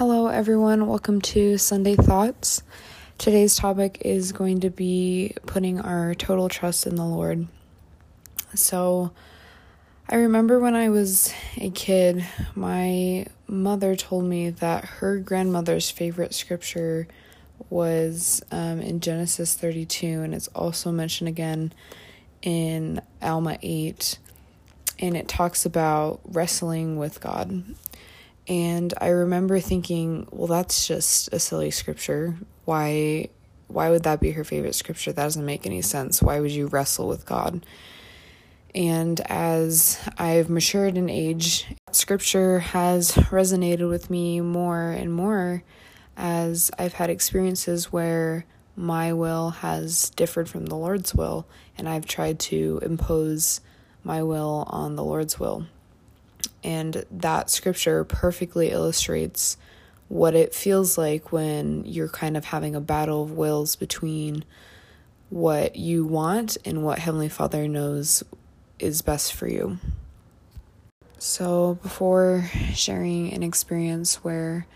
Hello, everyone. Welcome to Sunday Thoughts. Today's topic is going to be putting our total trust in the Lord. So, I remember when I was a kid, my mother told me that her grandmother's favorite scripture was um, in Genesis 32, and it's also mentioned again in Alma 8. And it talks about wrestling with God. And I remember thinking, well, that's just a silly scripture. Why why would that be her favorite scripture? That doesn't make any sense. Why would you wrestle with God? And as I've matured in age, scripture has resonated with me more and more as I've had experiences where my will has differed from the Lord's will, and I've tried to impose my will on the Lord's will. And that scripture perfectly illustrates what it feels like when you're kind of having a battle of wills between what you want and what Heavenly Father knows is best for you. So, before sharing an experience where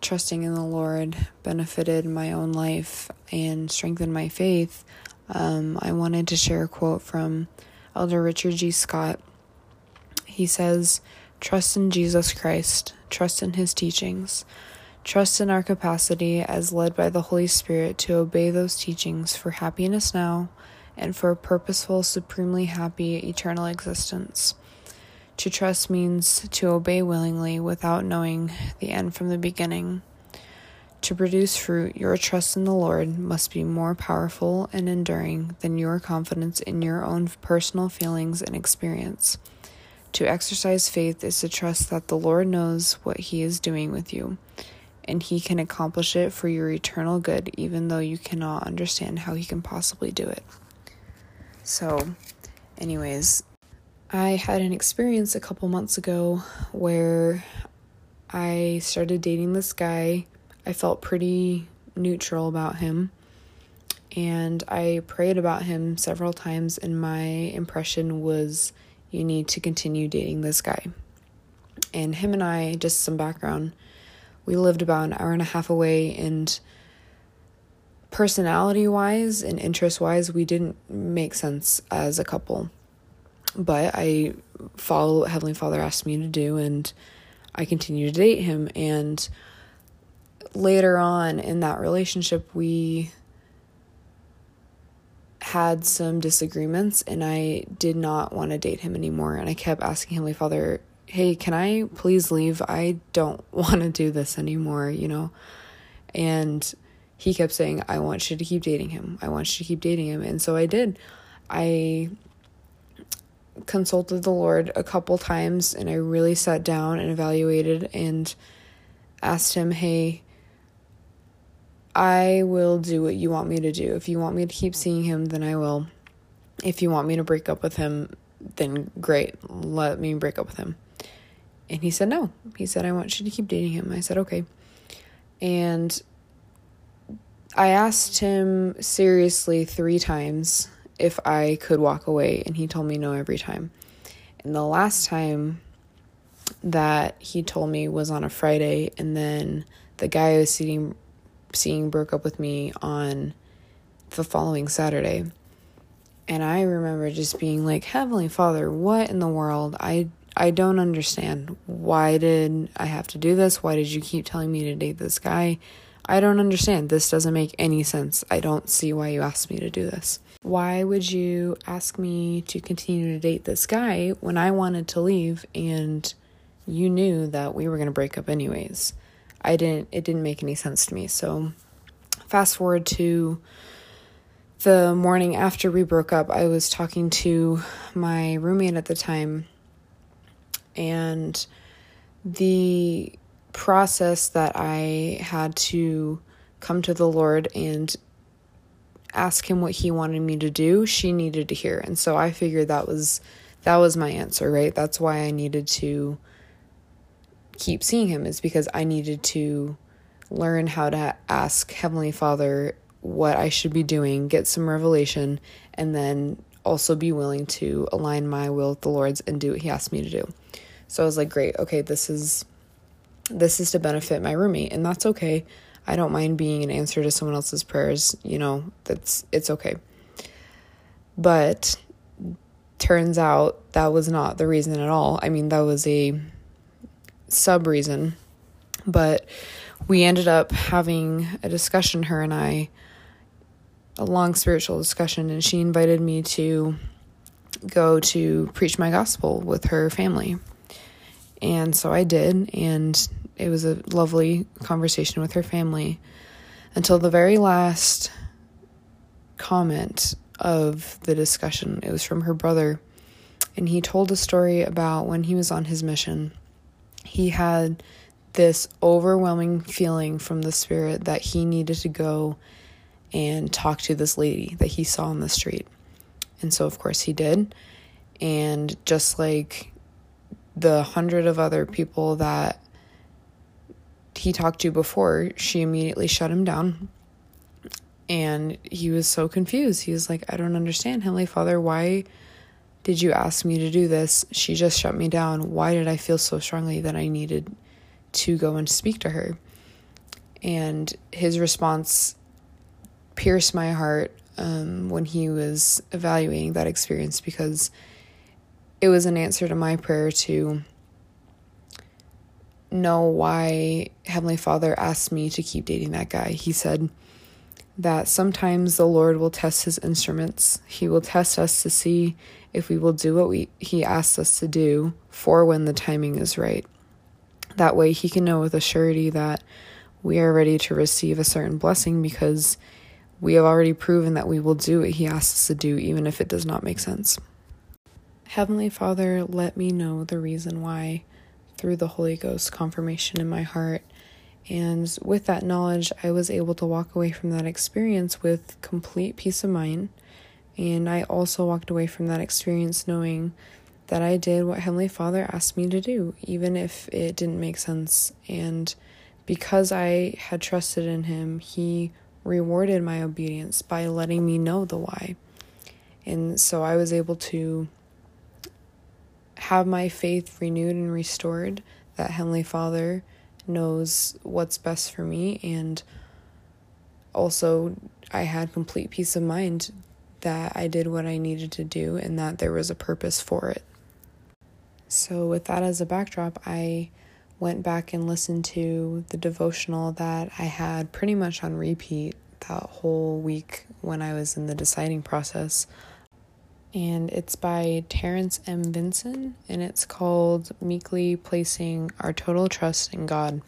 trusting in the Lord benefited my own life and strengthened my faith, um, I wanted to share a quote from Elder Richard G. Scott. He says, Trust in Jesus Christ, trust in his teachings, trust in our capacity as led by the Holy Spirit to obey those teachings for happiness now and for a purposeful, supremely happy eternal existence. To trust means to obey willingly without knowing the end from the beginning. To produce fruit, your trust in the Lord must be more powerful and enduring than your confidence in your own personal feelings and experience. To exercise faith is to trust that the Lord knows what He is doing with you, and He can accomplish it for your eternal good, even though you cannot understand how He can possibly do it. So, anyways, I had an experience a couple months ago where I started dating this guy. I felt pretty neutral about him. And I prayed about him several times, and my impression was you need to continue dating this guy. And him and I, just some background, we lived about an hour and a half away, and personality wise and interest wise, we didn't make sense as a couple. But I followed what Heavenly Father asked me to do, and I continued to date him. And later on in that relationship, we had some disagreements and I did not want to date him anymore. And I kept asking Heavenly Father, hey, can I please leave? I don't want to do this anymore, you know? And he kept saying, I want you to keep dating him. I want you to keep dating him. And so I did. I consulted the Lord a couple times and I really sat down and evaluated and asked him, hey, I will do what you want me to do. If you want me to keep seeing him, then I will. If you want me to break up with him, then great, let me break up with him. And he said no. He said, I want you to keep dating him. I said, okay. And I asked him seriously three times if I could walk away, and he told me no every time. And the last time that he told me was on a Friday, and then the guy I was sitting seeing broke up with me on the following Saturday. And I remember just being like, Heavenly Father, what in the world? I I don't understand. Why did I have to do this? Why did you keep telling me to date this guy? I don't understand. This doesn't make any sense. I don't see why you asked me to do this. Why would you ask me to continue to date this guy when I wanted to leave and you knew that we were going to break up anyways? I didn't it didn't make any sense to me. So fast forward to the morning after we broke up, I was talking to my roommate at the time and the process that I had to come to the Lord and ask him what he wanted me to do, she needed to hear. And so I figured that was that was my answer, right? That's why I needed to keep seeing him is because I needed to learn how to ask Heavenly Father what I should be doing, get some revelation, and then also be willing to align my will with the Lord's and do what He asked me to do. So I was like, great, okay, this is this is to benefit my roommate, and that's okay. I don't mind being an answer to someone else's prayers, you know, that's it's okay. But turns out that was not the reason at all. I mean, that was a sub reason. But we ended up having a discussion, her and I, a long spiritual discussion, and she invited me to go to preach my gospel with her family. And so I did, and it was a lovely conversation with her family until the very last comment of the discussion. It was from her brother, and he told a story about when he was on his mission. He had this overwhelming feeling from the spirit that he needed to go and talk to this lady that he saw on the street. And so, of course, he did. And just like the hundred of other people that he talked to before, she immediately shut him down. And he was so confused. He was like, I don't understand, Heavenly Father, why did you ask me to do this? She just shut me down. Why did I feel so strongly that I needed to go and speak to her? And his response pierced my heart um, when he was evaluating that experience because it was an answer to my prayer to know why Heavenly Father asked me to keep dating that guy. He said that sometimes the Lord will test his instruments. He will test us to see if we will do what we he asks us to do for when the timing is right. That way he can know with a surety that we are ready to receive a certain blessing because we have already proven that we will do what he asks us to do even if it does not make sense. Heavenly Father, let me know the reason why through the Holy Ghost confirmation in my heart. And with that knowledge, I was able to walk away from that experience with complete peace of mind. And I also walked away from that experience knowing that I did what Heavenly Father asked me to do, even if it didn't make sense. And because I had trusted in Him, He rewarded my obedience by letting me know the why. And so I was able to have my faith renewed and restored, that Heavenly Father knows what's best for me. And also, I had complete peace of mind that I did what I needed to do and that there was a purpose for it. So, with that as a backdrop, I went back and listened to the devotional that I had pretty much on repeat that whole week when I was in the deciding process and it's by Terence M. Vinson, and it's called Meekly Placing Our Total Trust in God.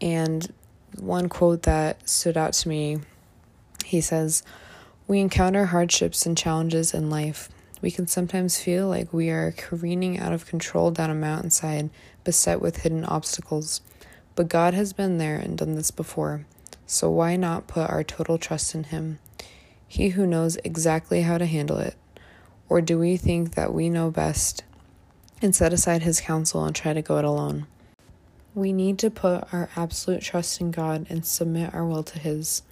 And one quote that stood out to me he says, We encounter hardships and challenges in life. We can sometimes feel like we are careening out of control down a mountainside, beset with hidden obstacles. But God has been there and done this before, so why not put our total trust in Him? He who knows exactly how to handle it. Or do we think that we know best and set aside His counsel and try to go it alone? We need to put our absolute trust in God and submit our will to His.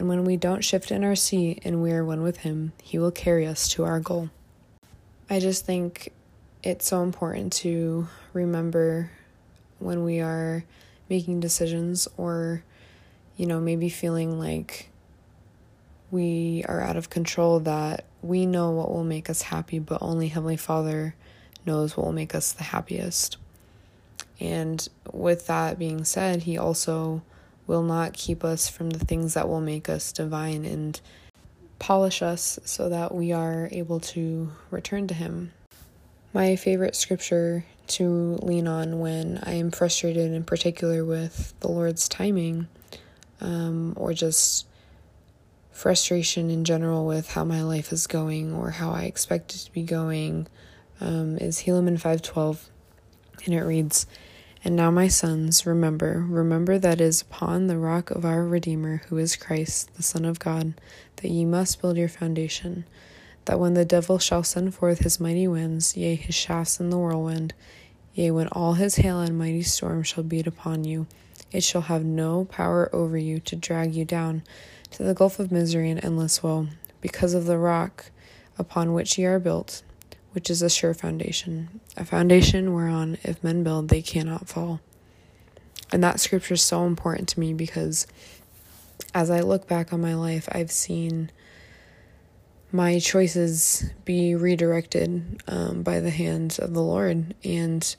And when we don't shift in our seat and we are one with Him, He will carry us to our goal. I just think it's so important to remember when we are making decisions or, you know, maybe feeling like we are out of control that we know what will make us happy, but only Heavenly Father knows what will make us the happiest. And with that being said, He also will not keep us from the things that will make us divine and polish us so that we are able to return to Him. My favorite scripture to lean on when I am frustrated, in particular with the Lord's timing, um, or just frustration in general with how my life is going or how I expect it to be going um, is Helaman 512 and it reads and now my sons remember remember that it is upon the rock of our redeemer who is Christ the son of God that ye must build your foundation that when the devil shall send forth his mighty winds yea his shafts in the whirlwind yea when all his hail and mighty storm shall beat upon you it shall have no power over you to drag you down to the gulf of misery and endless woe, because of the rock upon which ye are built, which is a sure foundation, a foundation whereon if men build they cannot fall. And that scripture is so important to me because as I look back on my life, I've seen my choices be redirected um, by the hand of the Lord. And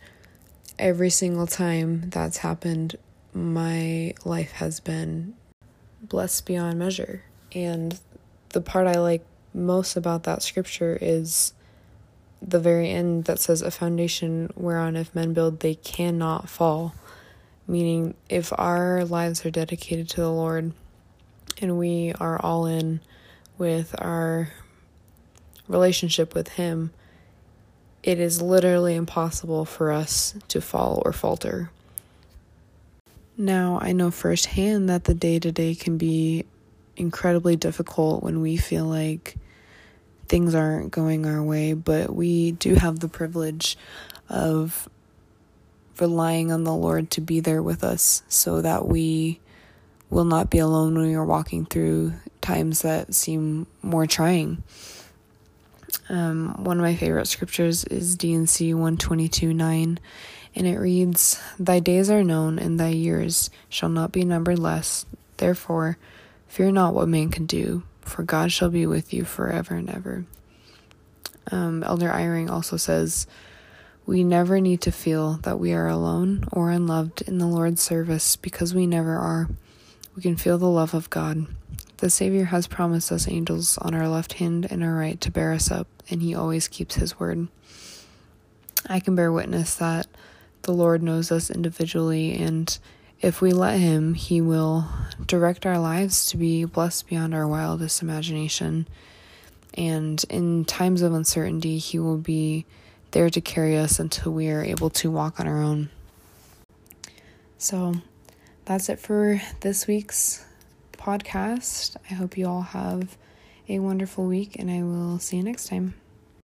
every single time that's happened, my life has been blessed beyond measure. And the part I like most about that scripture is the very end that says, A foundation whereon if men build, they cannot fall. Meaning, if our lives are dedicated to the Lord and we are all in with our relationship with Him, it is literally impossible for us to fall or falter. Now, I know firsthand that the day to day can be incredibly difficult when we feel like things aren't going our way, but we do have the privilege of relying on the Lord to be there with us so that we will not be alone when we are walking through times that seem more trying. Um, one of my favorite scriptures is D&C 122 9, and it reads, Thy days are known, and thy years shall not be numbered less. Therefore, fear not what man can do, for God shall be with you forever and ever. Um, Elder Eyring also says, We never need to feel that we are alone or unloved in the Lord's service because we never are. We can feel the love of God. The Savior has promised us angels on our left hand and our right to bear us up, and He always keeps His word. I can bear witness that the Lord knows us individually, and if we let Him, He will direct our lives to be blessed beyond our wildest imagination. And in times of uncertainty, He will be there to carry us until we are able to walk on our own. So that's it for this week's podcast. I hope you all have a wonderful week, and I will see you next time.